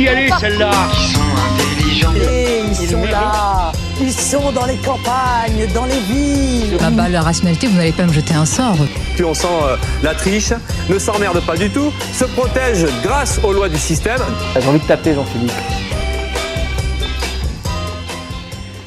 y aller, celle-là. Ils sont intelligents. Et ils sont là Ils sont dans les campagnes, dans les villes Ah bah la rationalité, vous n'allez pas me jeter un sort. Puis on sent euh, la triche, ne s'emmerde pas du tout, se protège grâce aux lois du système. J'ai envie de taper Jean-Philippe.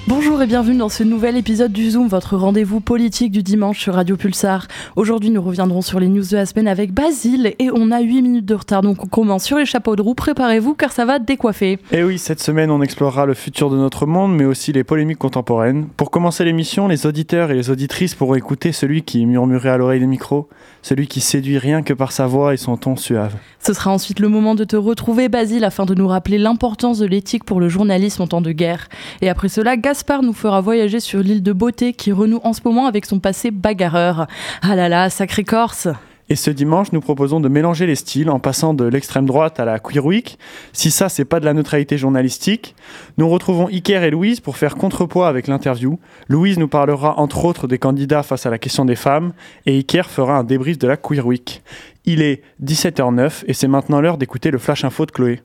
Bonjour et bienvenue dans ce nouvel épisode du Zoom, votre rendez-vous politique du dimanche sur Radio Pulsar. Aujourd'hui, nous reviendrons sur les news de la semaine avec Basile et on a 8 minutes de retard, donc on commence sur les chapeaux de roue. Préparez-vous car ça va décoiffer. Et oui, cette semaine, on explorera le futur de notre monde, mais aussi les polémiques contemporaines. Pour commencer l'émission, les auditeurs et les auditrices pourront écouter celui qui murmurait à l'oreille des micros, celui qui séduit rien que par sa voix et son ton suave. Ce sera ensuite le moment de te retrouver, Basile, afin de nous rappeler l'importance de l'éthique pour le journalisme en temps de guerre. Et après cela, Gaspard nous fera voyager sur l'île de Beauté qui renoue en ce moment avec son passé bagarreur. Ah là là, sacré Corse Et ce dimanche, nous proposons de mélanger les styles en passant de l'extrême droite à la Queer Week. Si ça, c'est pas de la neutralité journalistique, nous retrouvons Iker et Louise pour faire contrepoids avec l'interview. Louise nous parlera entre autres des candidats face à la question des femmes et Iker fera un débrief de la Queer Week. Il est 17h09 et c'est maintenant l'heure d'écouter le flash info de Chloé.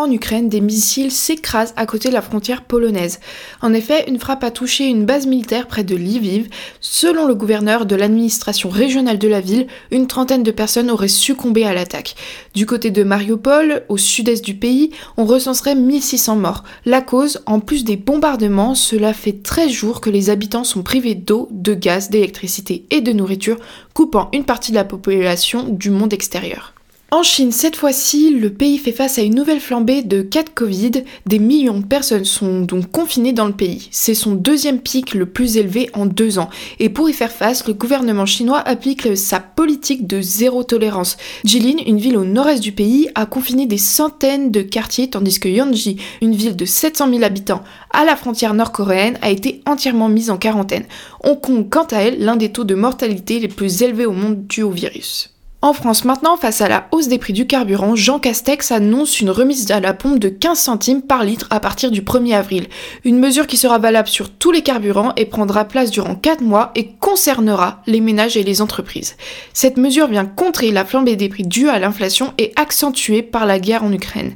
En Ukraine, des missiles s'écrasent à côté de la frontière polonaise. En effet, une frappe a touché une base militaire près de Lviv. Selon le gouverneur de l'administration régionale de la ville, une trentaine de personnes auraient succombé à l'attaque. Du côté de Mariupol, au sud-est du pays, on recenserait 1600 morts. La cause, en plus des bombardements, cela fait 13 jours que les habitants sont privés d'eau, de gaz, d'électricité et de nourriture, coupant une partie de la population du monde extérieur. En Chine, cette fois-ci, le pays fait face à une nouvelle flambée de cas de Covid. Des millions de personnes sont donc confinées dans le pays. C'est son deuxième pic le plus élevé en deux ans. Et pour y faire face, le gouvernement chinois applique sa politique de zéro tolérance. Jilin, une ville au nord-est du pays, a confiné des centaines de quartiers, tandis que Yeonji, une ville de 700 000 habitants à la frontière nord-coréenne, a été entièrement mise en quarantaine. Hong Kong, quant à elle, l'un des taux de mortalité les plus élevés au monde dû au virus. En France maintenant, face à la hausse des prix du carburant, Jean Castex annonce une remise à la pompe de 15 centimes par litre à partir du 1er avril. Une mesure qui sera valable sur tous les carburants et prendra place durant 4 mois et concernera les ménages et les entreprises. Cette mesure vient contrer la flambée des prix due à l'inflation et accentuée par la guerre en Ukraine.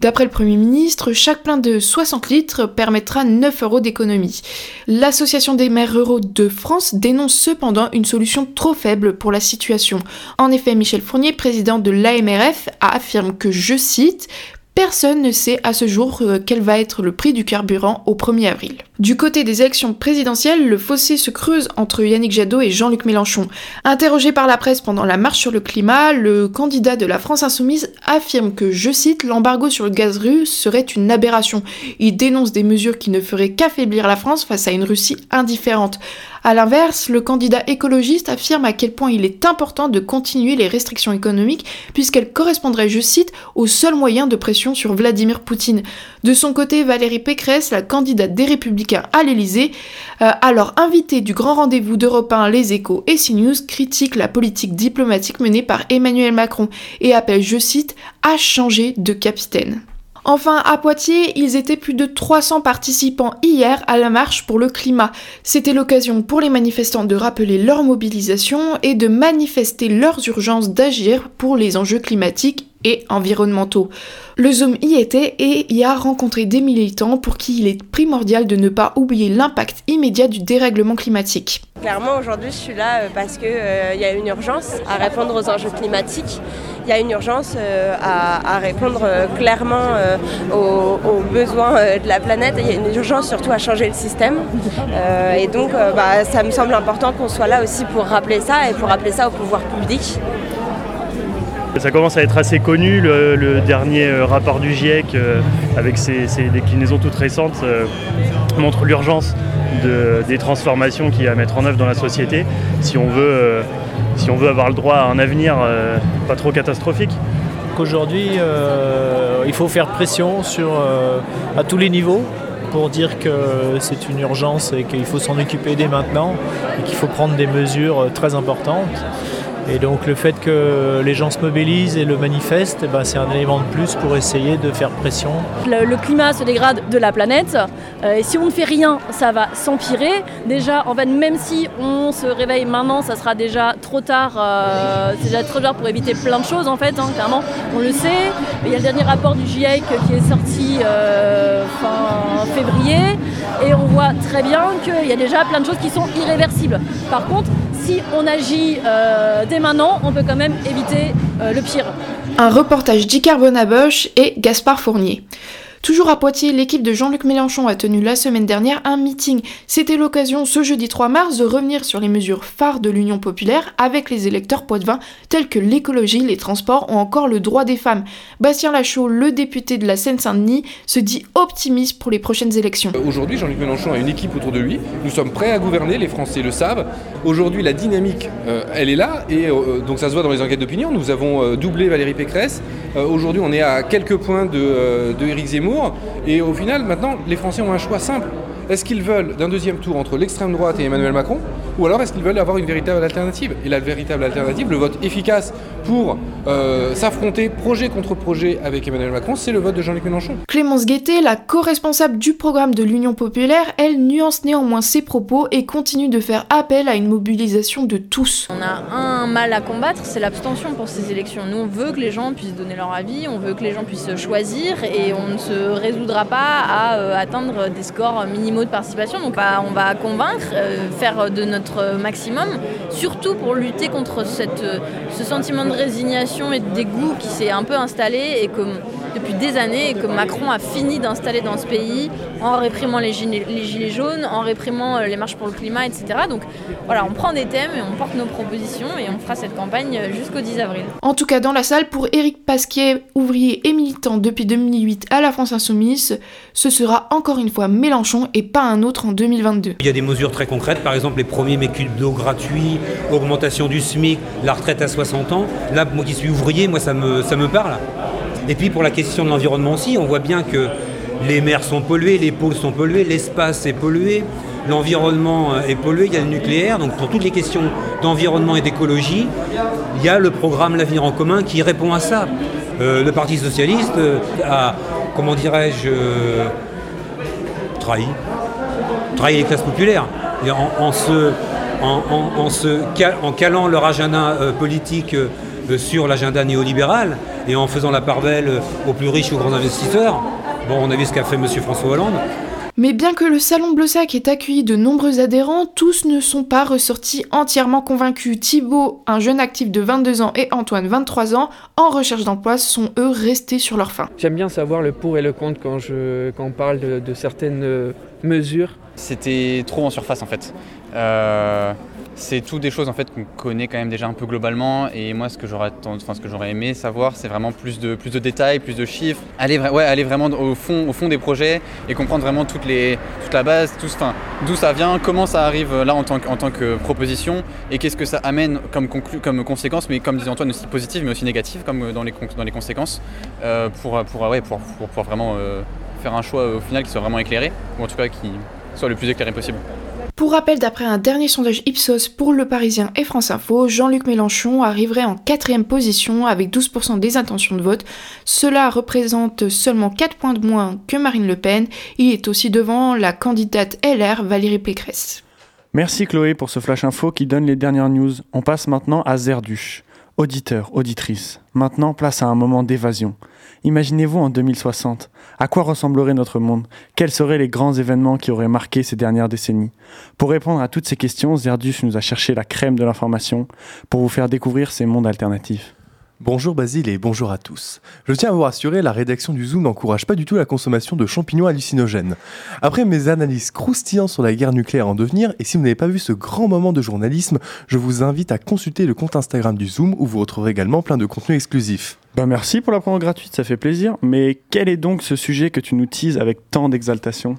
D'après le Premier ministre, chaque plein de 60 litres permettra 9 euros d'économie. L'Association des maires ruraux de France dénonce cependant une solution trop faible pour la situation. En effet, Michel Fournier, président de l'AMRF, affirme que, je cite, Personne ne sait à ce jour euh, quel va être le prix du carburant au 1er avril. Du côté des élections présidentielles, le fossé se creuse entre Yannick Jadot et Jean-Luc Mélenchon. Interrogé par la presse pendant la marche sur le climat, le candidat de la France insoumise affirme que, je cite, l'embargo sur le gaz russe serait une aberration. Il dénonce des mesures qui ne feraient qu'affaiblir la France face à une Russie indifférente. A l'inverse, le candidat écologiste affirme à quel point il est important de continuer les restrictions économiques puisqu'elles correspondraient, je cite, au seul moyen de pression sur Vladimir Poutine. De son côté, Valérie Pécresse, la candidate des Républicains à l'Élysée, euh, alors invitée du grand rendez-vous d'Europe 1, Les Échos et CNews, critique la politique diplomatique menée par Emmanuel Macron et appelle, je cite, à changer de capitaine. Enfin, à Poitiers, ils étaient plus de 300 participants hier à la marche pour le climat. C'était l'occasion pour les manifestants de rappeler leur mobilisation et de manifester leurs urgences d'agir pour les enjeux climatiques et environnementaux. Le Zoom y était et y a rencontré des militants pour qui il est primordial de ne pas oublier l'impact immédiat du dérèglement climatique. Clairement, aujourd'hui, je suis là euh, parce qu'il y a une urgence à répondre aux enjeux climatiques. Il y a une urgence euh, à, répondre euh, clairement euh, aux, besoins de la planète. Il y a une urgence surtout à changer le système. et donc, bah, ça me semble important qu'on soit là aussi pour rappeler ça et pour rappeler ça au pouvoir public. Ça commence à être assez connu, le, dernier rapport du GIEC, euh, avec ses, déclinaisons toutes récentes, euh, montre l'urgence de, des transformations qu'il y a à mettre en œuvre dans la société si on veut, euh, si on veut avoir le droit à un avenir pas trop catastrophique. Aujourd'hui, il faut faire pression sur, à tous les niveaux pour dire que c'est une urgence et qu'il faut s'en occuper dès maintenant et qu'il faut prendre des mesures très importantes. Et donc le fait que les gens se mobilisent et le manifestent, eh ben, c'est un élément de plus pour essayer de faire pression. Le, climat se dégrade de la planète euh, et si on ne fait rien, ça va s'empirer. Déjà, en fait, même si on se réveille maintenant, ça sera déjà trop tard. Euh, c'est déjà trop tard pour éviter plein de choses en fait, hein, clairement. On le sait. Il y a le dernier rapport du GIEC qui est sorti euh, fin février et on voit très bien qu'il y a déjà plein de choses qui sont irréversibles. Par contre, si on agit euh, dès maintenant, on peut quand même éviter euh, le pire. Un reportage d'Icarbona Bosch et Gaspard Fournier. Toujours à Poitiers, l'équipe de Jean-Luc Mélenchon a tenu la semaine dernière un meeting. C'était l'occasion ce jeudi 3 mars de revenir sur les mesures phares de l'Union populaire avec les électeurs poitevins tels que l'écologie, les transports ou encore le droit des femmes. Bastien Lachaud, le député de la Seine-Saint-Denis, se dit optimiste pour les prochaines élections. Aujourd'hui, Jean-Luc Mélenchon a une équipe autour de lui. Nous sommes prêts à gouverner, les Français le savent. Aujourd'hui, la dynamique, euh, elle est là et euh, donc ça se voit dans les enquêtes d'opinion. Nous avons euh, doublé Valérie Pécresse. Aujourd'hui, on est à quelques points de, de Éric Zemmour. Et au final, maintenant, les Français ont un choix simple. Est-ce qu'ils veulent d'un deuxième tour entre l'extrême droite et Emmanuel Macron? Ou alors est-ce qu'ils veulent avoir une véritable alternative? Et la véritable alternative, le vote efficace pour euh, s'affronter projet contre projet avec Emmanuel Macron, c'est le vote de Jean-Luc Mélenchon. Clémence Guettet, la co-responsable du programme de l'Union populaire, elle nuance néanmoins ses propos et continue de faire appel à une mobilisation de tous. On a un mal à combattre, c'est l'abstention pour ces élections. Nous, on veut que les gens puissent donner leur avis, on veut que les gens puissent choisir et on ne se résoudra pas à euh, atteindre des scores minimaux de participation. Donc on va convaincre, euh, faire de notre maximum, surtout pour lutter contre cette, ce sentiment de résignation et de dégoût qui s'est un peu installé et comme depuis des années et que Macron a fini d'installer dans ce pays en réprimant les gilets, les gilets, jaunes, en réprimant euh, les marches pour le climat, etc. Donc voilà, on prend des thèmes et on porte nos propositions et on fera cette campagne jusqu'au 10 avril. En tout cas, dans la salle, pour Éric Pasquier, ouvrier et militant depuis 2008 à la France Insoumise, ce sera encore une fois Mélenchon et pas un autre en 2022. Il y a des mesures très concrètes, par exemple les premiers mécules d'eau gratuits, augmentation du SMIC, la retraite à 60 ans. Là, moi qui suis ouvrier, moi ça me, ça me parle. Et puis pour la question de l'environnement aussi, on voit bien que les mers sont polluées, les pôles sont pollués, l'espace est pollué, l'environnement euh, est pollué, il y a le nucléaire. Donc pour toutes les questions d'environnement et d'écologie, il y a le programme L'avenir en commun qui répond à ça. Euh, le Parti socialiste euh, a, comment dirais-je, trahi, trahi les classes populaires. En, calant leur agenda politique sur l'agenda néolibéral et en faisant la part belle aux plus riches aux grands investisseurs. Bon, on a vu ce qu'a fait M. François Hollande. Mais bien que le Salon Blossac ait accueilli de nombreux adhérents, tous ne sont pas ressortis entièrement convaincus. Thibaut, un jeune actif de 22 ans, et Antoine, 23 ans, en recherche d'emploi, sont eux restés sur leur faim. J'aime bien savoir le pour et le contre quand, je, quand on parle de, de certaines euh, mesures. C'était trop en surface en fait. Euh, c'est tout des choses en fait qu'on connaît quand même déjà un peu globalement et moi ce que j'aurais enfin, ce que j'aurais aimé savoir c'est vraiment plus de détails plus de chiffres aller vraiment au fond des projets et comprendre vraiment toute la base tout enfin d'où ça vient comment ça arrive là en tant que, proposition et qu'est-ce que ça amène comme conclu, comme conséquence mais comme disait Antoine aussi positive mais aussi négative comme dans les dans les conséquences euh, pour pour, ouais, pour, pouvoir vraiment euh, faire un choix au final qui soit vraiment éclairé ou en tout cas qui soit le plus éclairé possible. Pour rappel, d'après un dernier sondage Ipsos pour Le Parisien et France Info, Jean-Luc Mélenchon arriverait en quatrième position avec 12% des intentions de vote. Cela représente seulement 4 points de moins que Marine Le Pen. Il est aussi devant la candidate LR Valérie Pécresse. Merci Chloé pour ce flash info qui donne les dernières news. On passe maintenant à Zerduche. Auditeur, auditrice, maintenant place à un moment d'évasion. Imaginez-vous en 2060, à quoi ressemblerait notre monde? Quels seraient les grands événements qui auraient marqué ces dernières décennies? Pour répondre à toutes ces questions, Zerdus nous a cherché la crème de l'information pour vous faire découvrir ces mondes alternatifs. Bonjour Basile et bonjour à tous. Je tiens à vous rassurer, la rédaction du Zoom n'encourage pas du tout la consommation de champignons hallucinogènes. Après mes analyses croustillantes sur la guerre nucléaire en devenir, et si vous n'avez pas vu ce grand moment de journalisme, je vous invite à consulter le compte Instagram du Zoom où vous retrouverez également plein de contenus exclusifs. Ben merci pour la promo gratuite, ça fait plaisir. Mais quel est donc ce sujet que tu nous teases avec tant d'exaltation?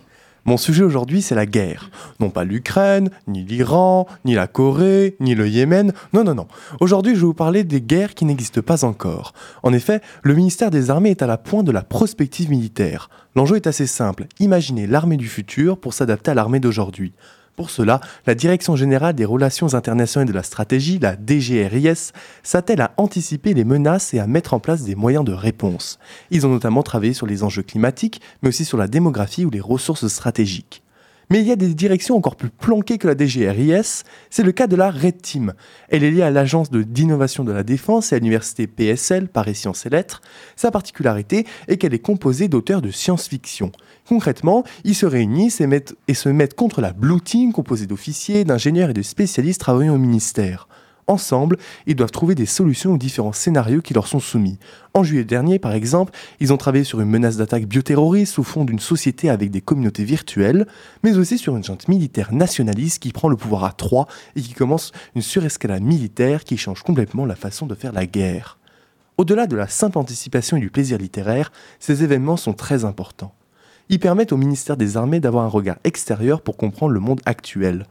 Mon sujet aujourd'hui, c'est la guerre. Non pas l'Ukraine, ni l'Iran, ni la Corée, ni le Yémen. Non, non, non. Aujourd'hui, je vais vous parler des guerres qui n'existent pas encore. En effet, le ministère des Armées est à la pointe de la prospective militaire. L'enjeu est assez simple. Imaginez l'armée du futur pour s'adapter à l'armée d'aujourd'hui. Pour cela, la Direction générale des relations internationales et de la stratégie, la DGRIS, s'attelle à anticiper les menaces et à mettre en place des moyens de réponse. Ils ont notamment travaillé sur les enjeux climatiques, mais aussi sur la démographie ou les ressources stratégiques. Mais il y a des directions encore plus planquées que la DGRIS, c'est le cas de la Red Team. Elle est liée à l'Agence d'innovation de, la défense et à l'université PSL, Paris Sciences et Lettres. Sa particularité est qu'elle est composée d'auteurs de science-fiction. Concrètement, ils se réunissent et, et se mettent contre la Blue Team composée d'officiers, d'ingénieurs et de spécialistes travaillant au ministère. Ensemble, ils doivent trouver des solutions aux différents scénarios qui leur sont soumis. En juillet dernier, par exemple, ils ont travaillé sur une menace d'attaque bioterroriste au fond d'une société avec des communautés virtuelles, mais aussi sur une junte militaire nationaliste qui prend le pouvoir à trois et qui commence une surescalade militaire qui change complètement la façon de faire la guerre. Au-delà de la simple anticipation et du plaisir littéraire, ces événements sont très importants. Ils permettent au ministère des Armées d'avoir un regard extérieur pour comprendre le monde actuel.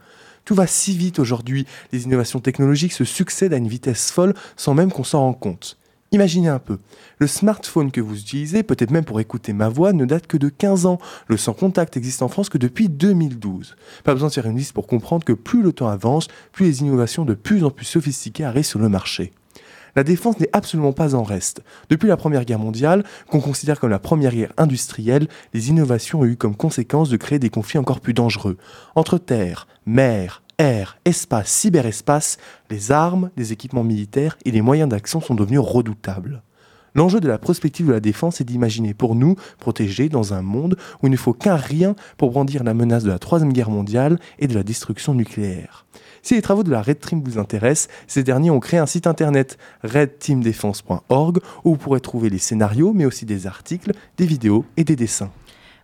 Tout va si vite aujourd'hui, les innovations technologiques se succèdent à une vitesse folle sans même qu'on s'en rende compte. Imaginez un peu, le smartphone que vous utilisez, peut-être même pour écouter ma voix, ne date que de 15 ans. Le sans contact existe en France que depuis 2012. Pas besoin de faire une liste pour comprendre que plus le temps avance, plus les innovations de plus en plus sophistiquées arrivent sur le marché. La défense n'est absolument pas en reste. Depuis la Première Guerre mondiale, qu'on considère comme la première guerre industrielle, les innovations ont eu comme conséquence de créer des conflits encore plus dangereux. Entre terre, mer, air, espace, cyberespace, les armes, les équipements militaires et les moyens d'action sont devenus redoutables. L'enjeu de la prospective de la défense est d'imaginer pour nous, protégés dans un monde où il ne faut qu'un rien pour brandir la menace de la Troisième Guerre mondiale et de la destruction nucléaire. Si les travaux de la Red Team vous intéressent, ces derniers ont créé un site internet redteamdefense.org où vous pourrez trouver les scénarios mais aussi des articles, des vidéos et des dessins.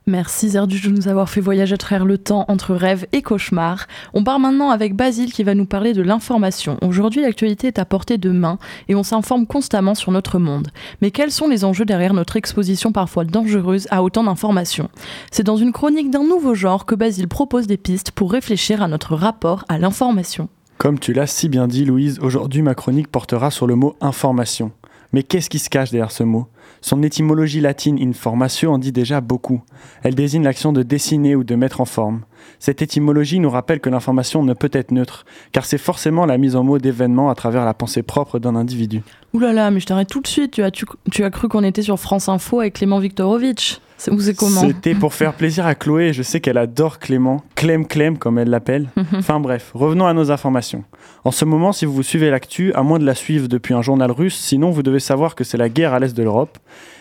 Merci Zerduch de nous avoir fait voyager à travers le temps entre rêve et cauchemar. On part maintenant avec Basile qui va nous parler de l'information. Aujourd'hui, l'actualité est à portée de main et on s'informe constamment sur notre monde. Mais quels sont les enjeux derrière notre exposition parfois dangereuse à autant d'informations? C'est dans une chronique d'un nouveau genre que Basile propose des pistes pour réfléchir à notre rapport à l'information. Comme tu l'as si bien dit Louise, aujourd'hui ma chronique portera sur le mot information. Mais qu'est-ce qui se cache derrière ce mot? Son étymologie latine informatio en dit déjà beaucoup. Elle désigne l'action de dessiner ou de mettre en forme. Cette étymologie nous rappelle que l'information ne peut être neutre, car c'est forcément la mise en mots d'événements à travers la pensée propre d'un individu. Ouh là là, mais je t'arrête tout de suite, tu as, cru qu'on était sur France Info avec Clément Viktorovitch c'est comment C'était pour faire plaisir à Chloé, je sais qu'elle adore Clément, Clem Clem comme elle l'appelle. enfin bref, revenons à nos informations. En ce moment, si vous suivez l'actu, à moins de la suivre depuis un journal russe, sinon vous devez savoir que c'est la guerre à l'est de l'Europe,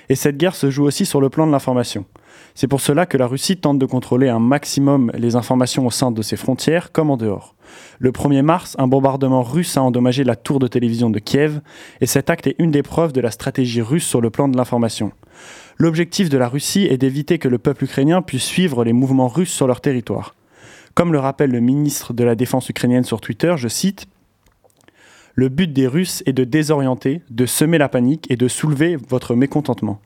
et cette guerre se joue aussi sur le plan de l'information. C'est pour cela que la Russie tente de contrôler un maximum les informations au sein de ses frontières comme en dehors. Le 1er mars, un bombardement russe a endommagé la tour de télévision de Kiev, et cet acte est une des preuves de la stratégie russe sur le plan de l'information. L'objectif de la Russie est d'éviter que le peuple ukrainien puisse suivre les mouvements russes sur leur territoire. Comme le rappelle le ministre de la Défense ukrainienne sur Twitter, je cite Le but des Russes est de désorienter, de semer la panique et de soulever votre mécontentement.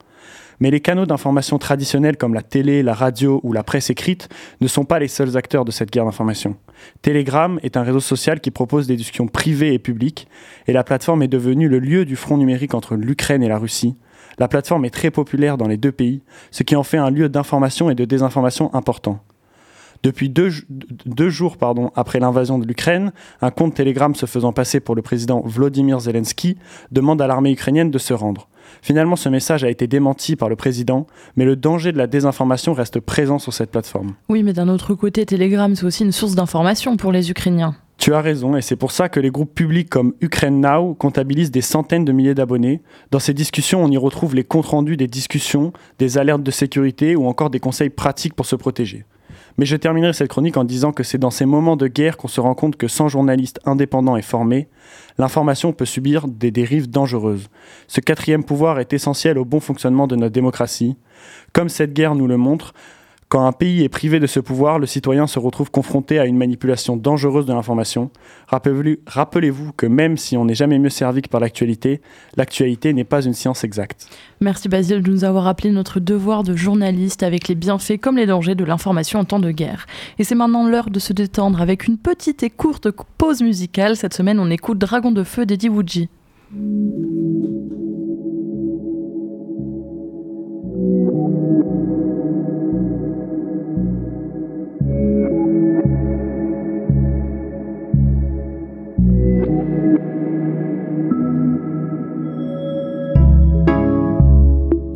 Mais les canaux d'information traditionnels comme la télé, la radio ou la presse écrite ne sont pas les seuls acteurs de cette guerre d'information. Telegram est un réseau social qui propose des discussions privées et publiques, et la plateforme est devenue le lieu du front numérique entre l'Ukraine et la Russie. La plateforme est très populaire dans les deux pays, ce qui en fait un lieu d'information et de désinformation important. Depuis deux, jours après l'invasion de l'Ukraine, un compte Telegram se faisant passer pour le président Vladimir Zelensky demande à l'armée ukrainienne de se rendre. Finalement, ce message a été démenti par le président, mais le danger de la désinformation reste présent sur cette plateforme. Oui, mais d'un autre côté, Telegram, c'est aussi une source d'information pour les Ukrainiens. Tu as raison, et c'est pour ça que les groupes publics comme Ukraine Now comptabilisent des centaines de milliers d'abonnés. Dans ces discussions, on y retrouve les comptes rendus des discussions, des alertes de sécurité ou encore des conseils pratiques pour se protéger. Mais je terminerai cette chronique en disant que c'est dans ces moments de guerre qu'on se rend compte que sans journalistes indépendants et formés, l'information peut subir des dérives dangereuses. Ce quatrième pouvoir est essentiel au bon fonctionnement de notre démocratie. Comme cette guerre nous le montre, quand un pays est privé de ce pouvoir, le citoyen se retrouve confronté à une manipulation dangereuse de l'information. Rappelez-vous que même si on n'est jamais mieux servi que par l'actualité, l'actualité n'est pas une science exacte. Merci Basile de nous avoir rappelé notre devoir de journaliste avec les bienfaits comme les dangers de l'information en temps de guerre. Et c'est maintenant l'heure de se détendre avec une petite et courte pause musicale. Cette semaine, on écoute Dragon de Feu d'Eddie Woodji.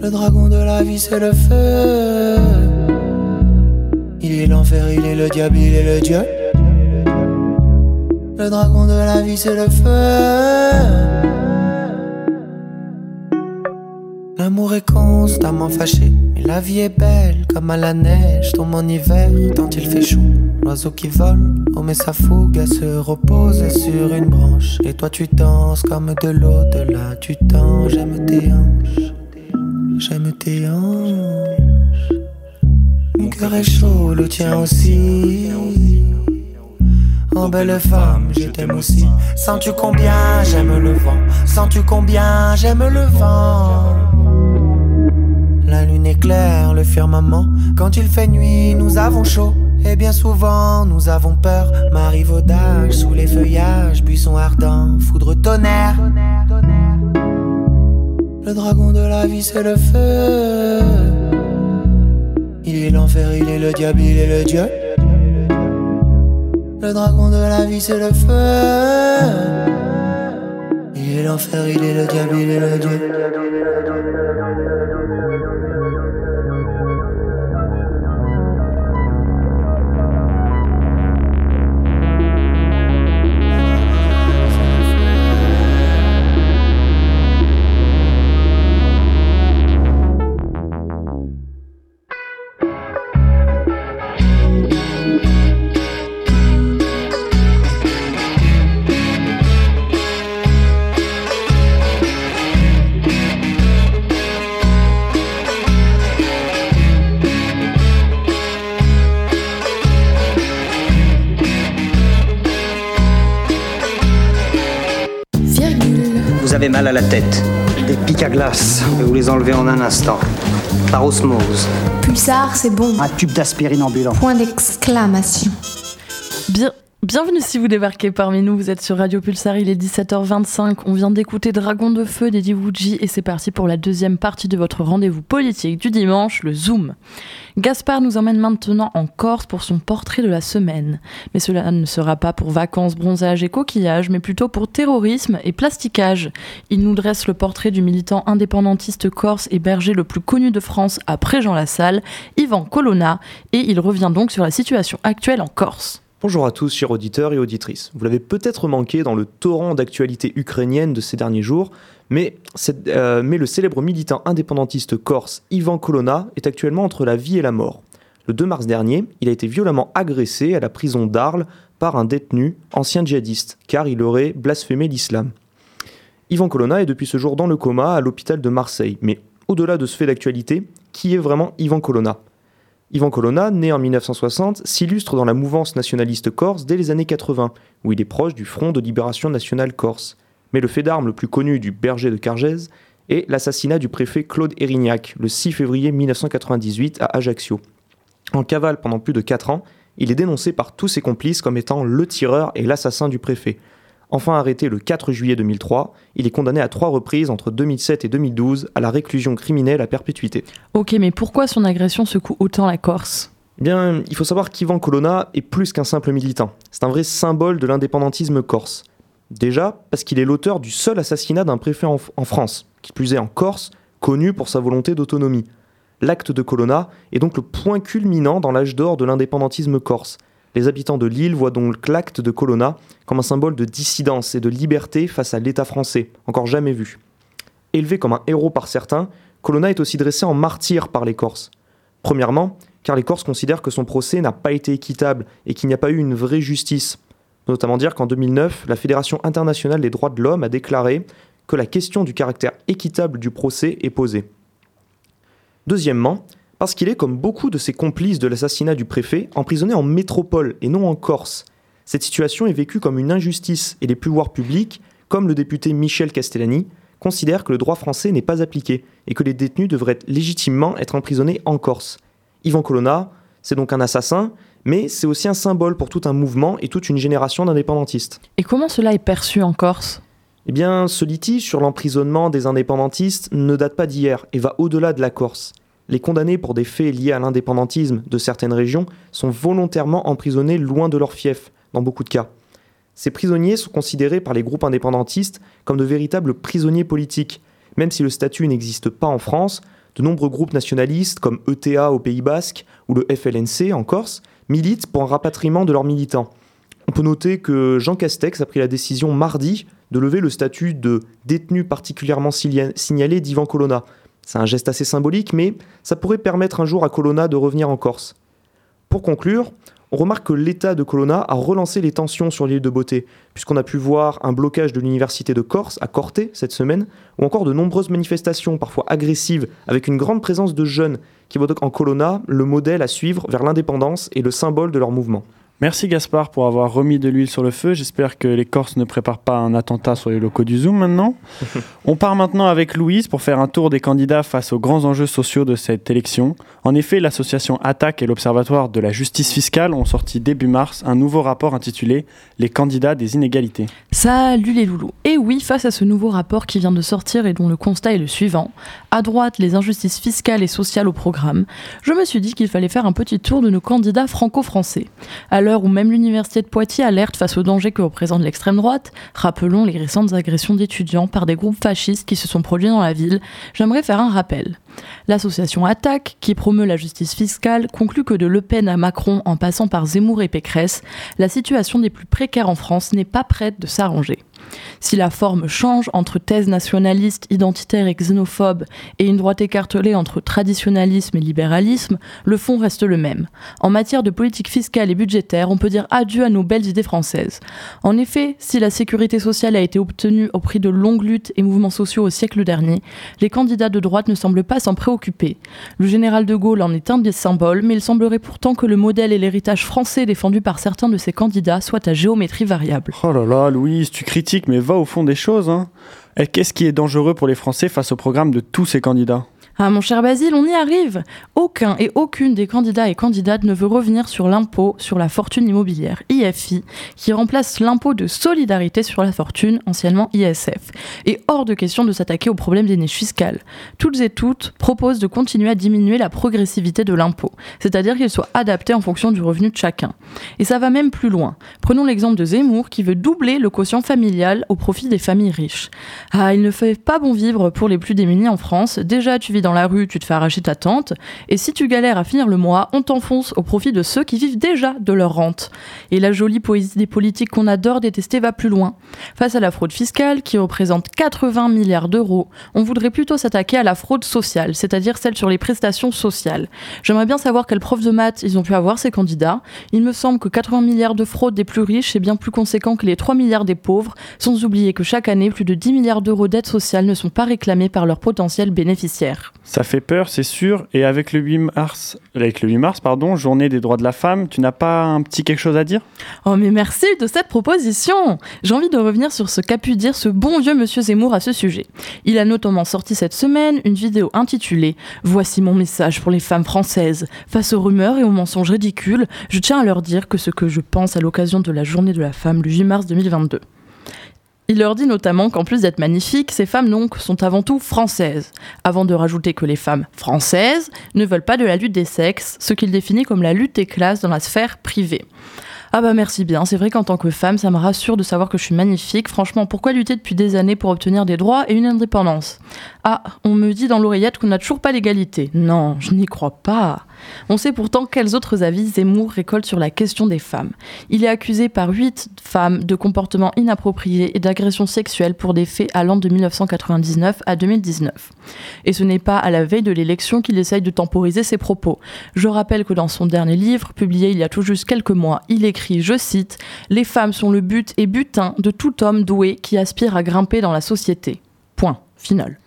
Le dragon de la vie, c'est le feu. Il est l'enfer, il est le diable, il est le dieu. Le dragon de la vie, c'est le feu. L'amour est constamment fâché la vie est belle comme à la neige. Tombe en hiver, tant il fait chaud. L'oiseau qui vole, oh mais sa fougue, elle se repose sur une branche. Et toi tu danses comme de l'au-delà, tu tends, j'aime tes hanches. J'aime tes hanches. Mon cœur est chaud, le tien aussi. Oh belle femme, je t'aime aussi. Sens-tu combien j'aime le vent? Sens-tu combien j'aime le vent? Le firmament. Quand il fait nuit, nous avons chaud. Et bien souvent, nous avons peur. Marivaudage sous les feuillages, buisson ardent, foudre tonnerre. Le dragon de la vie, c'est le feu. Il est l'enfer, il est le diable, il est le dieu. Le dragon de la vie, c'est le feu. Il est l'enfer, il est le diable, il est le dieu. Mal à la tête. Des pics à glace, je vais vous les enlever en un instant. Par osmose. Pulsar, c'est bon. Un tube d'aspirine ambulant. Point d'exclamation. Bien. Bienvenue si vous débarquez parmi nous, vous êtes sur Radio Pulsar, il est 17h25, on vient d'écouter Dragon de Feu d'Eddie Wuji et c'est parti pour la deuxième partie de votre rendez-vous politique du dimanche, le Zoom. Gaspard nous emmène maintenant en Corse pour son portrait de la semaine. Mais cela ne sera pas pour vacances, bronzage et coquillage, mais plutôt pour terrorisme et plasticage. Il nous dresse le portrait du militant indépendantiste corse et berger le plus connu de France après Jean Lassalle, Yvan Colonna, et il revient donc sur la situation actuelle en Corse. Bonjour à tous, chers auditeurs et auditrices. Vous l'avez peut-être manqué dans le torrent d'actualité ukrainienne de ces derniers jours, mais, euh, le célèbre militant indépendantiste corse Ivan Colonna est actuellement entre la vie et la mort. Le 2 mars dernier, il a été violemment agressé à la prison d'Arles par un détenu, ancien djihadiste, car il aurait blasphémé l'islam. Ivan Colonna est depuis ce jour dans le coma à l'hôpital de Marseille. Mais au-delà de ce fait d'actualité, qui est vraiment Ivan Colonna Ivan Colonna, né en 1960, s'illustre dans la mouvance nationaliste corse dès les années 80, où il est proche du Front de libération nationale corse. Mais le fait d'armes le plus connu du berger de Cargèse est l'assassinat du préfet Claude Erignac le 6 février 1998 à Ajaccio. En cavale pendant plus de 4 ans, il est dénoncé par tous ses complices comme étant le tireur et l'assassin du préfet. Enfin arrêté le 4 juillet 2003, il est condamné à trois reprises entre 2007 et 2012 à la réclusion criminelle à perpétuité. Ok, mais pourquoi son agression secoue autant la Corse? Eh bien, il faut savoir qu'Ivan Colonna est plus qu'un simple militant. C'est un vrai symbole de l'indépendantisme corse. Déjà, parce qu'il est l'auteur du seul assassinat d'un préfet en, en, France, qui plus est en Corse, connu pour sa volonté d'autonomie. L'acte de Colonna est donc le point culminant dans l'âge d'or de l'indépendantisme corse. Les habitants de l'île voient donc l'acte de Colonna comme un symbole de dissidence et de liberté face à l'État français, encore jamais vu. Élevé comme un héros par certains, Colonna est aussi dressé en martyr par les Corses. Premièrement, car les Corses considèrent que son procès n'a pas été équitable et qu'il n'y a pas eu une vraie justice. Notamment dire qu'en 2009, la Fédération internationale des droits de l'homme a déclaré que la question du caractère équitable du procès est posée. Deuxièmement, parce qu'il est, comme beaucoup de ses complices de l'assassinat du préfet, emprisonné en métropole et non en Corse. Cette situation est vécue comme une injustice et les pouvoirs publics, comme le député Michel Castellani, considèrent que le droit français n'est pas appliqué et que les détenus devraient légitimement être emprisonnés en Corse. Yvan Colonna, c'est donc un assassin, mais c'est aussi un symbole pour tout un mouvement et toute une génération d'indépendantistes. Et comment cela est perçu en Corse? Eh bien, ce litige sur l'emprisonnement des indépendantistes ne date pas d'hier et va au-delà de la Corse les condamnés pour des faits liés à l'indépendantisme de certaines régions sont volontairement emprisonnés loin de leur fief, dans beaucoup de cas. Ces prisonniers sont considérés par les groupes indépendantistes comme de véritables prisonniers politiques. Même si le statut n'existe pas en France, De nombreux groupes nationalistes comme ETA au Pays Basque ou le FLNC en Corse militent pour un rapatriement de leurs militants. On peut noter que Jean Castex a pris la décision mardi de lever le statut de détenu particulièrement signalé d'Ivan Colonna. C'est un geste assez symbolique, mais ça pourrait permettre un jour à Colonna de revenir en Corse. Pour conclure, on remarque que l'État de Colonna a relancé les tensions sur l'île de Beauté, puisqu'on a pu voir un blocage de l'Université de Corse à Corté cette semaine, ou encore de nombreuses manifestations, parfois agressives, avec une grande présence de jeunes qui voient en Colonna le modèle à suivre vers l'indépendance et le symbole de leur mouvement. Merci Gaspard pour avoir remis de l'huile sur le feu. J'espère que les Corses ne préparent pas un attentat sur les locaux du Zoom maintenant. On part maintenant avec Louise pour faire un tour des candidats face aux grands enjeux sociaux de cette élection. En effet, l'association Attaque et l'Observatoire de la justice fiscale ont sorti début mars un nouveau rapport intitulé Les candidats des inégalités. Salut les loulous. Et oui, face à ce nouveau rapport qui vient de sortir et dont le constat est le suivant, à droite les injustices fiscales et sociales au programme, je me suis dit qu'il fallait faire un petit tour de nos candidats franco-français. Alors où même l'université de Poitiers alerte face aux dangers que représente l'extrême droite, rappelons les récentes agressions d'étudiants par des groupes fascistes qui se sont produits dans la ville, j'aimerais faire un rappel. L'association Attaque, qui promeut la justice fiscale, conclut que de Le Pen à Macron en passant par Zemmour et Pécresse, la situation des plus précaires en France n'est pas prête de s'arranger. Si la forme change entre thèse nationaliste, identitaire et xénophobe et une droite écartelée entre traditionnalisme et libéralisme, le fond reste le même. En matière de politique fiscale et budgétaire, on peut dire adieu à nos belles idées françaises. En effet, si la sécurité sociale a été obtenue au prix de longues luttes et mouvements sociaux au siècle dernier, les candidats de droite ne semblent pas s'en préoccuper. Le général de Gaulle en est un des symboles, mais il semblerait pourtant que le modèle et l'héritage français défendus par certains de ces candidats soient à géométrie variable. Oh là là, Louise, tu critiques mais va au fond des choses. Hein. Qu'est-ce qui est dangereux pour les Français face au programme de tous ces candidats? Ah mon cher Basile, on y arrive. Aucun et aucune des candidats et candidates ne veut revenir sur l'impôt sur la fortune immobilière, IFI, qui remplace l'impôt de solidarité sur la fortune, anciennement ISF. Et hors de question de s'attaquer au problème des niches fiscales. Toutes et toutes proposent de continuer à diminuer la progressivité de l'impôt, c'est-à-dire qu'il soit adapté en fonction du revenu de chacun. Et ça va même plus loin. Prenons l'exemple de Zemmour qui veut doubler le quotient familial au profit des familles riches. Ah, il ne fait pas bon vivre pour les plus démunis en France. Déjà, tu vis dans la rue, tu te fais arracher ta tente, et si tu galères à finir le mois, on t'enfonce au profit de ceux qui vivent déjà de leur rente. Et la jolie poésie des politiques qu'on adore détester va plus loin. Face à la fraude fiscale, qui représente 80 milliards d'euros, on voudrait plutôt s'attaquer à la fraude sociale, c'est-à-dire celle sur les prestations sociales. J'aimerais bien savoir quelle prof de maths ils ont pu avoir ces candidats. Il me semble que 80 milliards de fraude des plus riches est bien plus conséquent que les 3 milliards des pauvres, sans oublier que chaque année, plus de 10 milliards d'euros d'aides sociales ne sont pas réclamés par leurs potentiels bénéficiaires. Ça fait peur, c'est sûr. Et avec le 8 mars, avec le 8 mars, pardon, journée des droits de la femme, tu n'as pas un petit quelque chose à dire? Oh mais merci de cette proposition. J'ai envie de revenir sur ce qu'a pu dire ce bon vieux monsieur Zemmour à ce sujet. Il a notamment sorti cette semaine une vidéo intitulée Voici mon message pour les femmes françaises. Face aux rumeurs et aux mensonges ridicules, je tiens à leur dire que ce que je pense à l'occasion de la journée de la femme le 8 mars 2022. Il leur dit notamment qu'en plus d'être magnifiques, ces femmes donc sont avant tout françaises, avant de rajouter que les femmes françaises ne veulent pas de la lutte des sexes, ce qu'il définit comme la lutte des classes dans la sphère privée. Ah bah merci bien, c'est vrai qu'en tant que femme, ça me rassure de savoir que je suis magnifique. Franchement, pourquoi lutter depuis des années pour obtenir des droits et une indépendance? Ah, on me dit dans l'oreillette qu'on n'a toujours pas l'égalité. Non, je n'y crois pas. On sait pourtant quels autres avis Zemmour récolte sur la question des femmes. Il est accusé par huit femmes de comportements inappropriés et d'agressions sexuelles pour des faits allant de 1999 à 2019. Et ce n'est pas à la veille de l'élection qu'il essaye de temporiser ses propos. Je rappelle que dans son dernier livre, publié il y a tout juste quelques mois, il écrit, je cite, Les femmes sont le but et butin de tout homme doué qui aspire à grimper dans la société. Point. Final.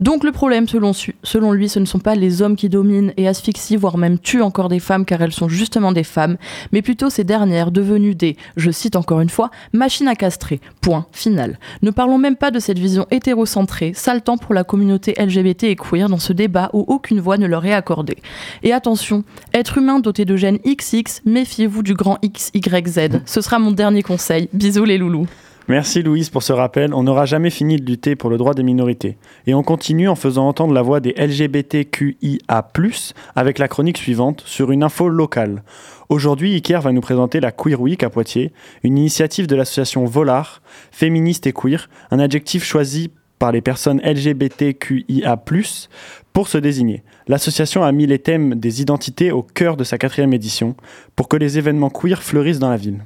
Donc le problème, selon, lui, ce ne sont pas les hommes qui dominent et asphyxient, voire même tuent encore des femmes car elles sont justement des femmes, mais plutôt ces dernières devenues des, je cite encore une fois, machines à castrer. Point final. Ne parlons même pas de cette vision hétérocentrée, saltant pour la communauté LGBT et queer dans ce débat où aucune voix ne leur est accordée. Et attention, être humain doté de gènes XX, méfiez-vous du grand XYZ. Ce sera mon dernier conseil. Bisous les loulous. Merci Louise pour ce rappel. On n'aura jamais fini de lutter pour le droit des minorités. Et on continue en faisant entendre la voix des LGBTQIA, avec la chronique suivante sur une info locale. Aujourd'hui, Iker va nous présenter la Queer Week à Poitiers, une initiative de l'association Volar, féministe et queer, un adjectif choisi par les personnes LGBTQIA+, pour se désigner. L'association a mis les thèmes des identités au cœur de sa quatrième édition, pour que les événements queer fleurissent dans la ville.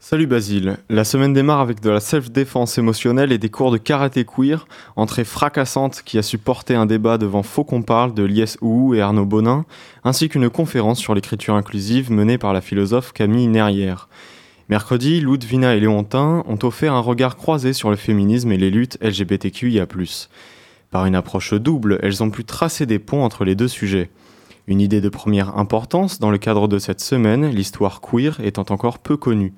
Salut Basile, la semaine démarre avec de la self-défense émotionnelle et des cours de karaté queer, entrée fracassante qui a supporté un débat devant Faux qu'on parle de Lies et Arnaud Bonin, ainsi qu'une conférence sur l'écriture inclusive menée par la philosophe Camille Nerrière. Mercredi, Ludvina et Léontin ont offert un regard croisé sur le féminisme et les luttes LGBTQIA+. Par une approche double, elles ont pu tracer des ponts entre les deux sujets. Une idée de première importance dans le cadre de cette semaine, l'histoire queer étant encore peu connue.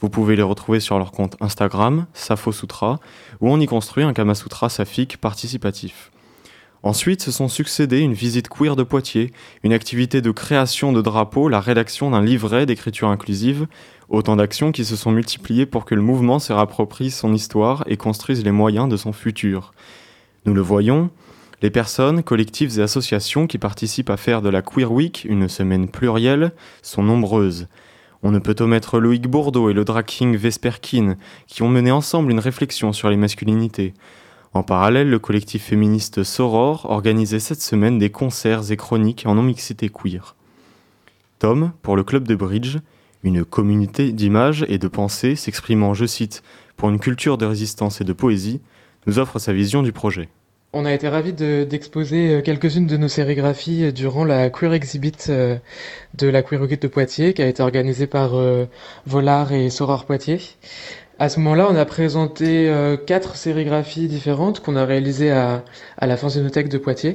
Vous pouvez les retrouver sur leur compte Instagram, Safo Sutra, où on y construit un Kamasutra saphique participatif. Ensuite, se sont succédés une visite queer de Poitiers, une activité de création de drapeaux, la rédaction d'un livret d'écriture inclusive, autant d'actions qui se sont multipliées pour que le mouvement se réapproprie son histoire et construise les moyens de son futur. Nous le voyons, les personnes, collectifs et associations qui participent à faire de la Queer Week une semaine plurielle sont nombreuses. On ne peut omettre Loïc Bourdeau et le drag king Vesperkin, qui ont mené ensemble une réflexion sur les masculinités. En parallèle, le collectif féministe Soror organisait cette semaine des concerts et chroniques en non-mixité queer. Tom, pour le club de bridge, une communauté d'images et de pensées s'exprimant, je cite, pour une culture de résistance et de poésie, nous offre sa vision du projet. On a été ravis d'exposer euh, quelques-unes de nos sérigraphies euh, durant la Queer Exhibit euh, de la Queer Week de Poitiers, qui a été organisée par Volard et Soror Poitiers. À ce moment-là, on a présenté quatre sérigraphies différentes qu'on a réalisées à, à la Fanzinothèque de Poitiers.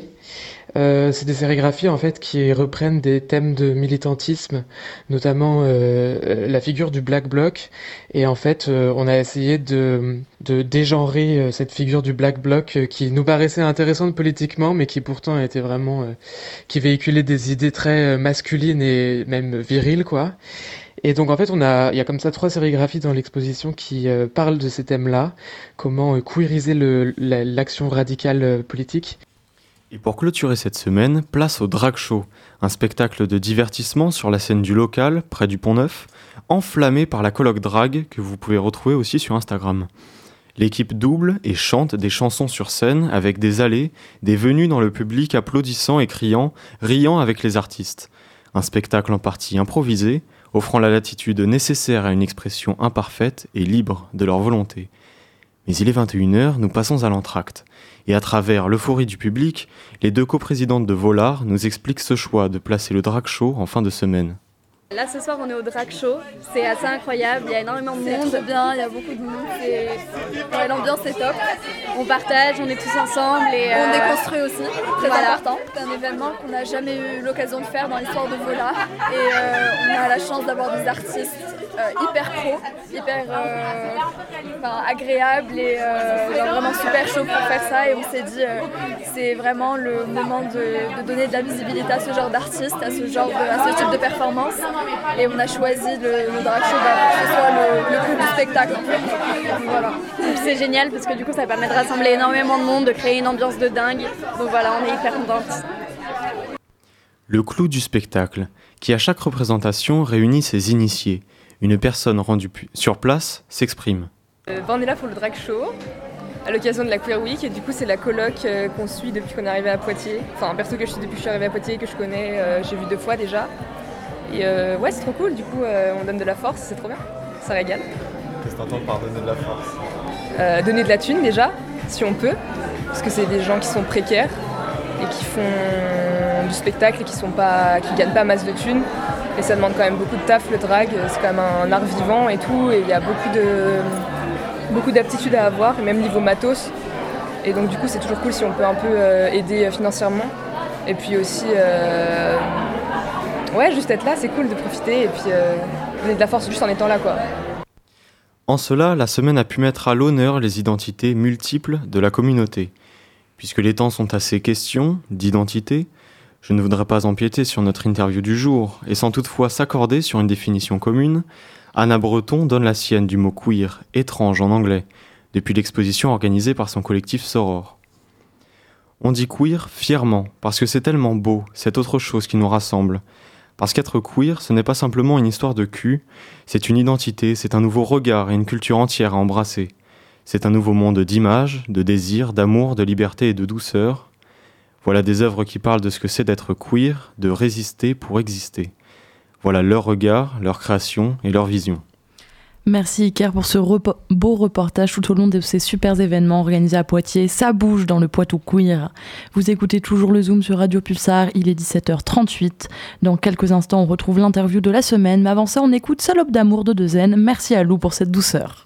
Euh, c'est des sérigraphies en fait qui reprennent des thèmes de militantisme, notamment euh, la figure du Black Bloc. Et en fait, euh, on a essayé de, de dégenrer cette figure du Black Bloc qui nous paraissait intéressante politiquement, mais qui pourtant était vraiment qui véhiculait des idées très masculines et même viriles quoi. Et donc en fait, on a, il y a comme ça trois sérigraphies dans l'exposition qui parlent de ces thèmes-là, comment queeriser l'action radicale politique. Et pour clôturer cette semaine, place au Drag Show, un spectacle de divertissement sur la scène du local, près du Pont Neuf, enflammé par la colloque drag que vous pouvez retrouver aussi sur Instagram. L'équipe double et chante des chansons sur scène avec des allées, des venues dans le public applaudissant et criant, riant avec les artistes. Un spectacle en partie improvisé, offrant la latitude nécessaire à une expression imparfaite et libre de leur volonté. Mais il est 21h, nous passons à l'entracte. Et à travers l'euphorie du public, les deux coprésidentes de Volard nous expliquent ce choix de placer le drag show en fin de semaine. Là ce soir on est au drag show, c'est assez incroyable, il y a énormément de monde. Bien, il y a beaucoup de monde, l'ambiance est top. On partage, on est tous ensemble et on euh, déconstruit aussi, très important. C'est un événement qu'on n'a jamais eu l'occasion de faire dans l'histoire de Vola et euh, on a la chance d'avoir des artistes hyper pro, hyper agréable et vraiment super chaud pour faire ça et on s'est dit c'est vraiment le moment de, donner de la visibilité à ce genre d'artistes, à ce genre à ce type de performance et on a choisi le, drag show bah, pour que ce soit le, le du spectacle. Voilà. C'est génial parce que du coup ça permet de rassembler énormément de monde, de créer une ambiance de dingue. Donc voilà, on est hyper contente. Le clou du spectacle, qui à chaque représentation réunit ses initiés. Une personne rendue sur place s'exprime. Euh, on est là pour le drag show à l'occasion de la Queer Week et du coup c'est la colloque euh, qu'on suit depuis qu'on est arrivé à Poitiers. Enfin un perso que je suis depuis que je suis arrivée à Poitiers que je connais, euh, j'ai vu deux fois déjà. Et euh, ouais, c'est trop cool, du coup, euh, on donne de la force, c'est trop bien, ça régale. Qu'est-ce que t'entends par donner de la force? Euh, Donner de la thune déjà, si on peut, parce que c'est des gens qui sont précaires et qui font du spectacle et qui sont pas, qui gagnent pas masse de thunes. Et ça demande quand même beaucoup de taf, le drag, c'est quand même un art vivant et tout, et il y a beaucoup de beaucoup d'aptitudes à avoir, même niveau matos. Et donc du coup, c'est toujours cool si on peut un peu aider financièrement. Et puis aussi ouais, juste être là, c'est cool de profiter et puis euh, donner de la force juste en étant là, quoi. En cela, la semaine a pu mettre à l'honneur les identités multiples de la communauté. Puisque les temps sont à ces questions d'identité, je ne voudrais pas empiéter sur notre interview du jour, et sans toutefois s'accorder sur une définition commune, Anna Breton donne la sienne du mot queer, étrange en anglais, depuis l'exposition organisée par son collectif Soror. On dit queer fièrement, parce que c'est tellement beau, c'est autre chose qui nous rassemble, parce qu'être queer, ce n'est pas simplement une histoire de cul, c'est une identité, c'est un nouveau regard et une culture entière à embrasser. C'est un nouveau monde d'images, de désirs, d'amour, de liberté et de douceur. Voilà des œuvres qui parlent de ce que c'est d'être queer, de résister pour exister. Voilà leur regard, leur création et leur vision. Merci Iker pour ce beau reportage tout au long de ces super événements organisés à Poitiers. Ça bouge dans le Poitou queer. Vous écoutez toujours le Zoom sur Radio Pulsar, il est 17h38. Dans quelques instants, on retrouve l'interview de la semaine, mais avant ça, on écoute Salope d'amour de Dezen. Merci à Lou pour cette douceur.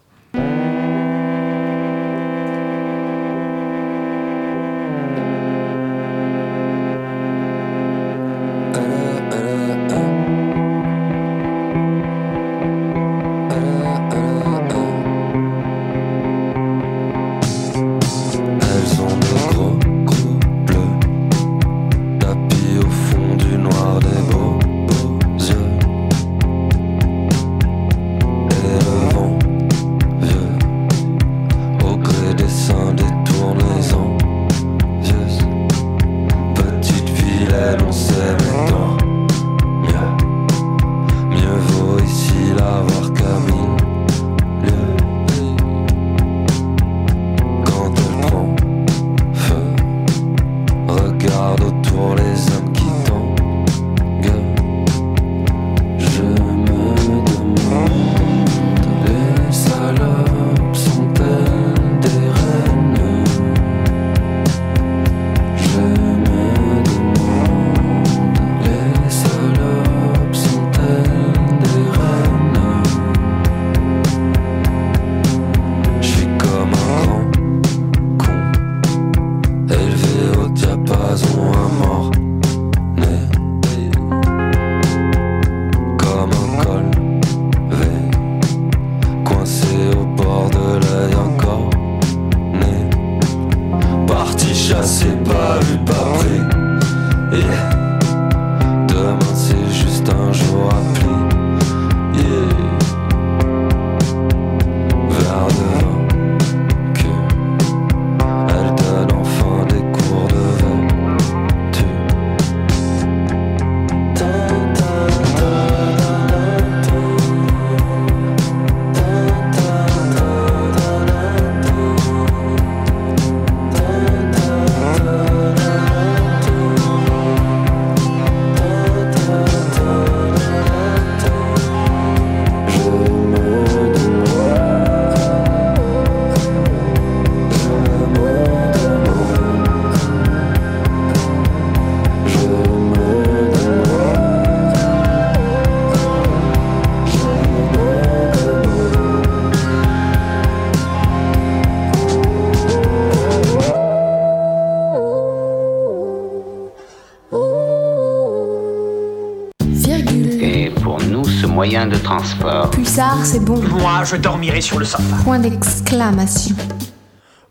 De transport. Pulsar, c'est bon. Moi, je dormirai sur le sofa. Point d'exclamation.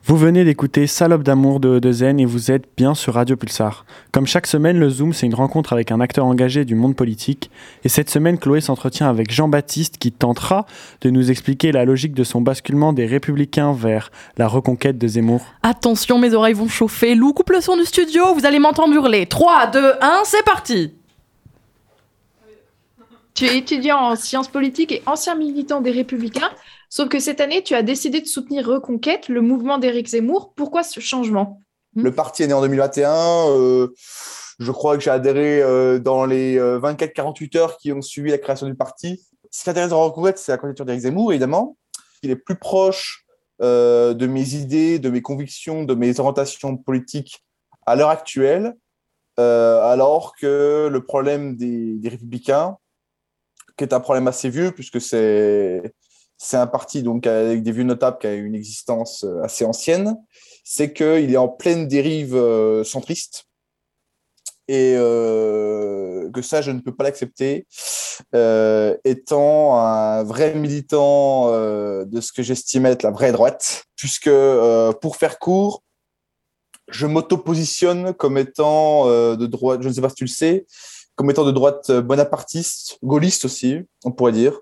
Vous venez d'écouter Salope d'amour de, de Zen et vous êtes bien sur Radio Pulsar. Comme chaque semaine, le Zoom, c'est une rencontre avec un acteur engagé du monde politique. Et cette semaine, Chloé s'entretient avec Jean-Baptiste qui tentera de nous expliquer la logique de son basculement des Républicains vers la reconquête de Zemmour. Attention, mes oreilles vont chauffer. Lou, coupe le son du studio, vous allez m'entendre hurler. 3, 2, 1, c'est parti Tu es étudiant en sciences politiques et ancien militant des Républicains, sauf que cette année, tu as décidé de soutenir Reconquête, le mouvement d'Éric Zemmour. Pourquoi ce changement? Le parti est né en 2021. euh, je crois que j'ai adhéré euh, dans les 24-48 heures qui ont suivi la création du parti. Ce qui intéresse dans Reconquête, c'est la candidature d'Éric Zemmour, évidemment. Il est plus proche euh, de mes idées, de mes convictions, de mes orientations politiques à l'heure actuelle, euh, alors que le problème des Républicains, qui est un problème assez vieux, puisque c'est un parti donc avec des vieux notables qui a une existence euh, assez ancienne, c'est qu'il est en pleine dérive euh, centriste. Et euh, que ça, je ne peux pas l'accepter, étant un vrai militant de ce que j'estime être la vraie droite, puisque pour faire court, je m'auto-positionne comme étant de droite, je ne sais pas si tu le sais, comme étant de droite bonapartiste, gaulliste aussi, on pourrait dire,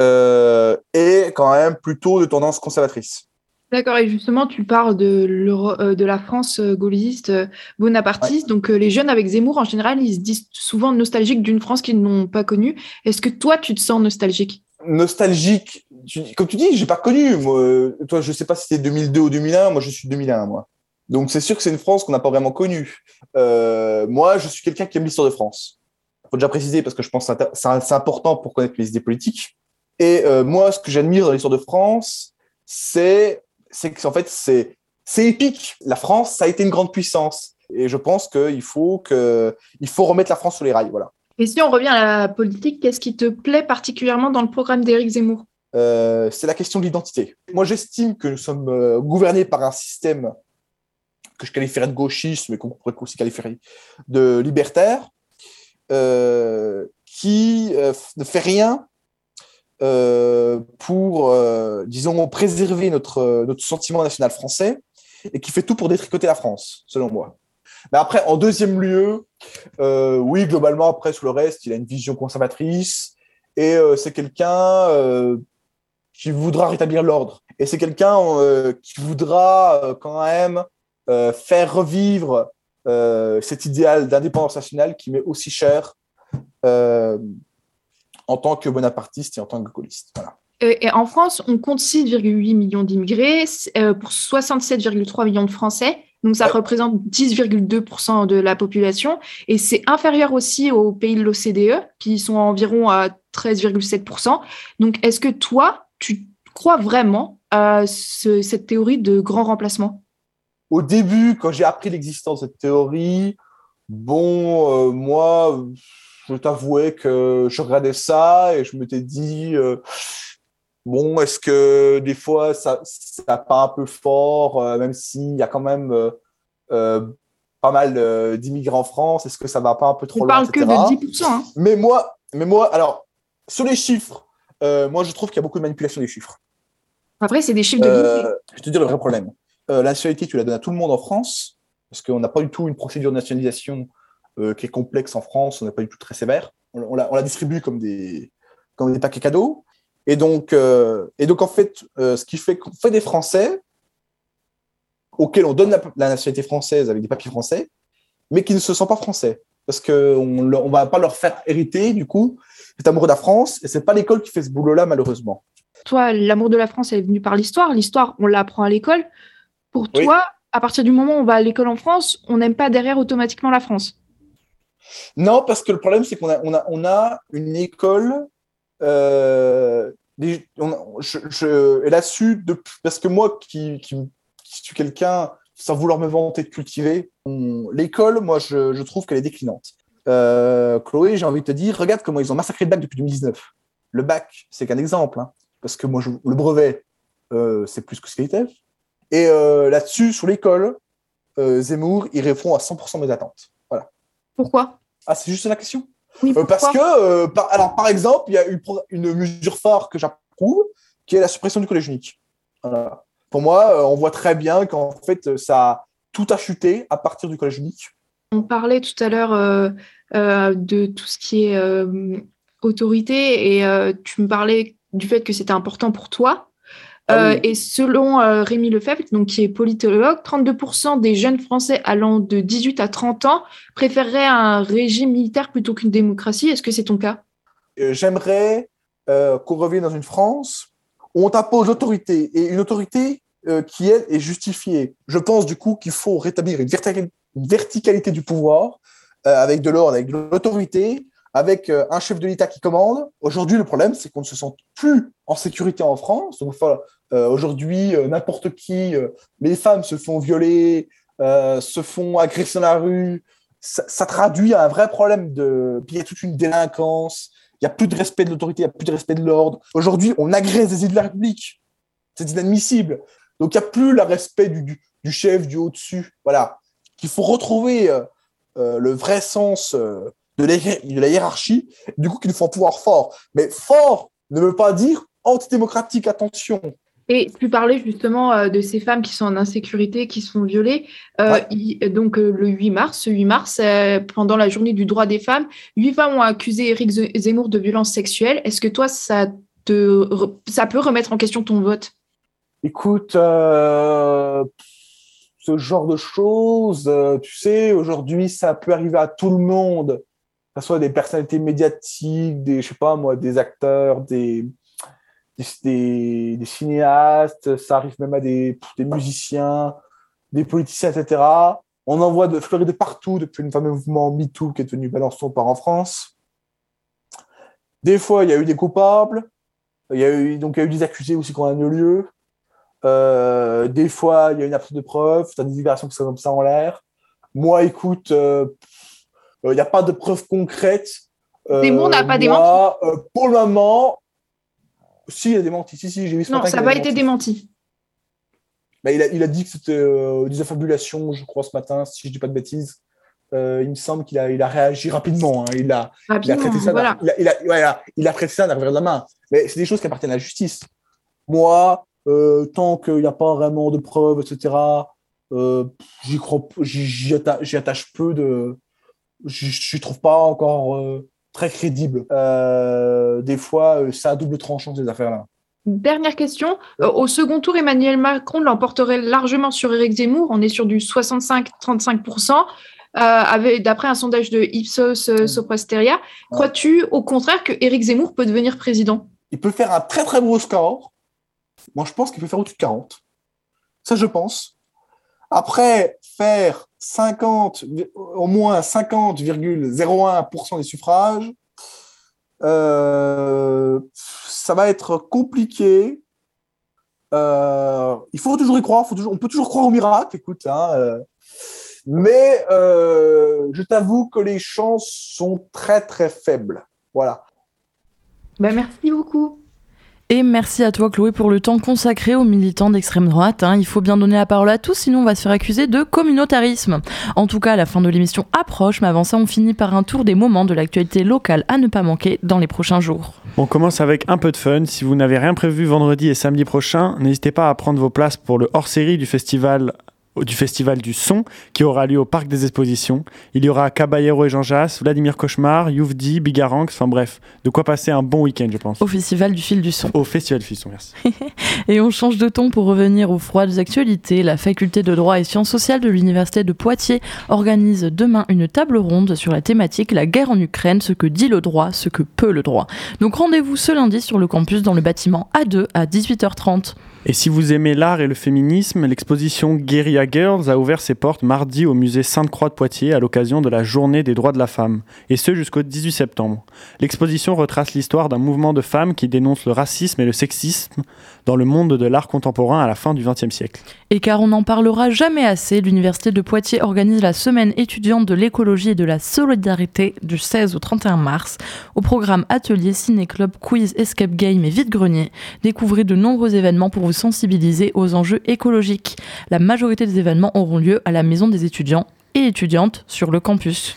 euh, et quand même plutôt de tendance conservatrice. D'accord, et justement, tu parles de, euh, de la France euh, gaulliste, euh, bonapartiste. Donc, euh, les jeunes avec Zemmour, en général, ils se disent souvent nostalgiques d'une France qu'ils n'ont pas connue. Est-ce que toi, tu te sens nostalgique? Nostalgique tu- comme tu dis, j'ai pas connu. Moi, Euh, toi, je sais pas si c'était 2002 ou 2001. Moi, je suis 2001, moi. Donc, c'est sûr que c'est une France qu'on n'a pas vraiment connue. Euh, moi, je suis quelqu'un qui aime l'histoire de France. Faut déjà préciser parce que je pense que c'est important pour connaître les idées politiques. Et euh, moi, ce que j'admire dans l'histoire de France, c'est que en fait, c'est c'est épique. La France, ça a été une grande puissance. Et je pense qu'il faut que il faut remettre la France sur les rails. Voilà. Et si on revient à la politique, qu'est-ce qui te plaît particulièrement dans le programme d'Éric Zemmour? Euh, c'est la question de l'identité. Moi, j'estime que nous sommes gouvernés par un système que je qualifierais de gauchiste, mais qu'on pourrait aussi qualifier de libertaire, euh, qui euh, ne fait rien euh, pour, disons, préserver notre, notre sentiment national français et qui fait tout pour détricoter la France, selon moi. Mais après, en deuxième lieu, oui, globalement, après, sur le reste, il a une vision conservatrice et c'est quelqu'un qui voudra rétablir l'ordre. Et c'est quelqu'un qui voudra quand même euh, faire revivre euh, cet idéal d'indépendance nationale qui m'est aussi cher euh, en tant que bonapartiste et en tant que gaulliste. Voilà. Et en France, on compte 6,8 millions d'immigrés pour 67,3 millions de Français. Donc, ça représente 10,2% de la population. Et c'est inférieur aussi aux pays de l'OCDE, qui sont environ à 13,7%. Donc, est-ce que toi, tu crois vraiment à ce- cette théorie de grand remplacement? Au début, quand j'ai appris l'existence de cette théorie, bon, euh, moi, je t'avouais que je regardais ça et je m'étais dit, euh, bon, est-ce que des fois, ça ça pas un peu fort, euh, même s'il y a quand même pas mal d'immigrants en France, est-ce que ça va pas un peu trop On loin, parle que de 10%. hein. Mais moi, mais moi, alors, sur les chiffres, moi, je trouve qu'il y a beaucoup de manipulation des chiffres. Après, c'est des chiffres de je te dire le vrai problème. Euh, la nationalité, tu la donnes à tout le monde en France, parce qu'on n'a pas du tout une procédure de nationalisation euh, qui est complexe en France, on n'est pas du tout très sévère. On, la, distribue comme des, comme des paquets cadeaux. Et donc, euh, et donc en fait, ce qui fait qu'on fait des Français auxquels on donne la, nationalité française avec des papiers français, mais qui ne se sentent pas français. Parce qu'on ne va pas leur faire hériter, du coup, cet amour de la France, et c'est pas l'école qui fait ce boulot-là, malheureusement. Toi, l'amour de la France, elle est venue par l'histoire. L'histoire, on l'apprend à l'école. Pour Oui. toi, à partir du moment où on va à l'école en France, on n'aime pas derrière automatiquement la France? Non, parce que le problème, c'est qu'on a, on a, on a une école. Euh, on a- je, je- et là-dessus, de- parce que moi qui, qui, qui suis quelqu'un, sans vouloir me vanter de cultiver, l'école, moi, je, je trouve qu'elle est déclinante. Euh, Chloé, j'ai envie de te dire, regarde comment ils ont massacré le bac depuis 2019. Le bac, c'est qu'un exemple, hein, parce que moi, je- le brevet, euh, c'est plus que ce qu'il était. Et euh, là-dessus, sur l'école, euh, Zemmour, il répond à 100% de mes attentes. Voilà. Pourquoi? Ah, c'est juste la question? Oui, Euh, Parce que, par, alors, par exemple, il y a une, mesure phare que j'approuve, qui est la suppression du collège unique. Voilà. Pour moi, on voit très bien qu'en fait, ça tout a chuté à partir du collège unique. On parlait tout à l'heure de tout ce qui est autorité et tu me parlais du fait que c'était important pour toi. Ah Euh, oui. Et selon euh, Rémi Lefebvre, donc, qui est politologue, 32% des jeunes Français allant de 18 à 30 ans préféreraient un régime militaire plutôt qu'une démocratie. Est-ce que c'est ton cas? Euh, J'aimerais qu'on revienne dans une France où on t'impose l'autorité et une autorité qui, elle, est justifiée. Je pense du coup qu'il faut rétablir une, verticali- une verticalité du pouvoir euh, avec de l'ordre, avec de l'autorité, avec euh, un chef de l'État qui commande. Aujourd'hui, le problème, c'est qu'on ne se sent plus en sécurité en France. Euh, aujourd'hui, euh, n'importe qui, euh, les femmes se font violer, se font agresser dans la rue. Ça, ça traduit un vrai problème de. Il y a toute une délinquance. Il n'y a plus de respect de l'autorité, il n'y a plus de respect de l'ordre. Aujourd'hui, on agresse des élus de la République. C'est inadmissible. Donc, il n'y a plus le respect du, chef, du au-dessus. Voilà. Qu'il faut retrouver le vrai sens de, la, hiér- de la hiérarchie. Du coup, qu'il faut un pouvoir fort. Mais fort ne veut pas dire antidémocratique, attention. Et tu parlais justement euh, de ces femmes qui sont en insécurité, qui sont violées. Euh, donc euh, le 8 mars, ce 8 mars, euh, pendant la journée du droit des femmes, huit femmes ont accusé Éric Ze- Zemmour de violences sexuelles. Est-ce que toi, ça, te, ça peut remettre en question ton vote? Écoute, euh, ce genre de choses, tu sais, aujourd'hui, ça peut arriver à tout le monde, ce soit des personnalités médiatiques, des, je sais pas moi, des acteurs, des, cinéastes, ça arrive même à des, musiciens, des politiciens, etc. On en voit de fleurir de partout depuis le fameux mouvement MeToo qui est devenu Balance ton part en France. Des fois, il y a eu des coupables. Il y a eu, donc, il y a eu des accusés aussi qui ont eu lieu. Euh, des fois, il y a une absence de preuves. Des déclarations qui sont comme ça en l'air. Moi, écoute, euh, il n'y a pas de preuves concrètes. Euh, Zemmour n'a pas moi, euh, pour le moment, si, il a démenti. Si, si, j'ai vu ce Non, matin ça n'a pas été démenti. Bah, il, a, il a dit que c'était euh, des affabulations, je crois, ce matin, si je dis pas de bêtises. Euh, il me semble qu'il a, il a réagi rapidement. hein. Il, a, il a Rapidement, traité ça. d'un- voilà. Il a, il a- voilà, il a traité ça d'un revers de la main. Mais c'est des choses qui appartiennent à la justice. Moi, euh, tant qu'il n'y a pas vraiment de preuves, etc., euh, j'y atta- j'y attache peu de. Je ne trouve pas encore euh, très crédible. Euh, des fois, euh, ça a double tranchant ces affaires-là. Dernière question. Au second tour, Emmanuel Macron l'emporterait largement sur Éric Zemmour. On est sur du 65-35%. euh, avec- D'après un sondage de Ipsos Soprasteria, crois-tu au contraire que Éric Zemmour peut devenir président? Il peut faire un très très gros score. Moi, je pense qu'il peut faire au-dessus de 40. Ça, je pense. Après, faire 50, au moins 50,01% des suffrages, euh, ça va être compliqué. Euh, il faut toujours y croire. on peut toujours croire au miracle, écoute. hein, euh, mais je t'avoue que les chances sont très très faibles. Voilà. Ben, Merci beaucoup. Et merci à toi Chloé pour le temps consacré aux militants d'extrême droite. hein. Il faut bien donner la parole à tous, sinon on va se faire accuser de communautarisme. En tout cas, la fin de l'émission approche, mais avant ça, on finit par un tour des moments de l'actualité locale à ne pas manquer dans les prochains jours. On commence avec un peu de fun. Si vous n'avez rien prévu vendredi et samedi prochain, n'hésitez pas à prendre vos places pour le hors-série du festival du festival du son qui aura lieu au Parc des Expositions. Il y aura Caballero et Jean Jass, Vladimir Cauchemar, Youvdi, Bigaranx, enfin bref, de quoi passer un bon week-end, je pense. Au festival du fil du son. Au festival du fil du son, merci. Et on change de ton pour revenir aux froides actualités. La faculté de droit et sciences sociales de l'université de Poitiers organise demain une table ronde sur la thématique La guerre en Ukraine, ce que dit le droit, ce que peut le droit. Donc rendez-vous ce lundi sur le campus dans le bâtiment A2 à 18h30. Et si vous aimez l'art et le féminisme, l'exposition Guerilla Girls a ouvert ses portes mardi au musée Sainte-Croix de Poitiers à l'occasion de la Journée des droits de la femme, et ce jusqu'au 18 septembre. L'exposition retrace l'histoire d'un mouvement de femmes qui dénonce le racisme et le sexisme dans le monde de l'art contemporain à la fin du XXe siècle. Et car on n'en parlera jamais assez, l'Université de Poitiers organise la semaine étudiante de l'écologie et de la solidarité du 16 au 31 mars. Au programme atelier, ciné-club, quiz, escape game et vide-grenier, découvrez de nombreux événements pour vous sensibiliser aux enjeux écologiques. La majorité des événements auront lieu à la maison des étudiants et étudiantes sur le campus.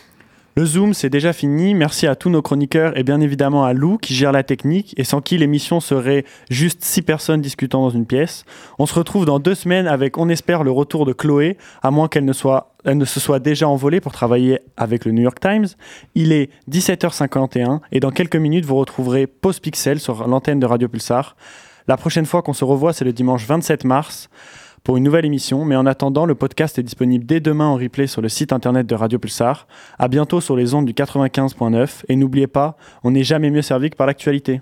Le Zoom, c'est déjà fini. Merci à tous nos chroniqueurs et bien évidemment à Lou qui gère la technique et sans qui l'émission serait juste six personnes discutant dans une pièce. On se retrouve dans deux semaines avec, on espère, le retour de Chloé, à moins qu'elle ne, soit, elle ne se soit déjà envolée pour travailler avec le New York Times. Il est 17h51 et dans quelques minutes, vous retrouverez Pause Pixel sur l'antenne de Radio Pulsar. La prochaine fois qu'on se revoit, c'est le dimanche 27 mars pour une nouvelle émission. Mais en attendant, le podcast est disponible dès demain en replay sur le site internet de Radio Pulsar. À bientôt sur les ondes du 95.9 et n'oubliez pas, on n'est jamais mieux servi que par l'actualité.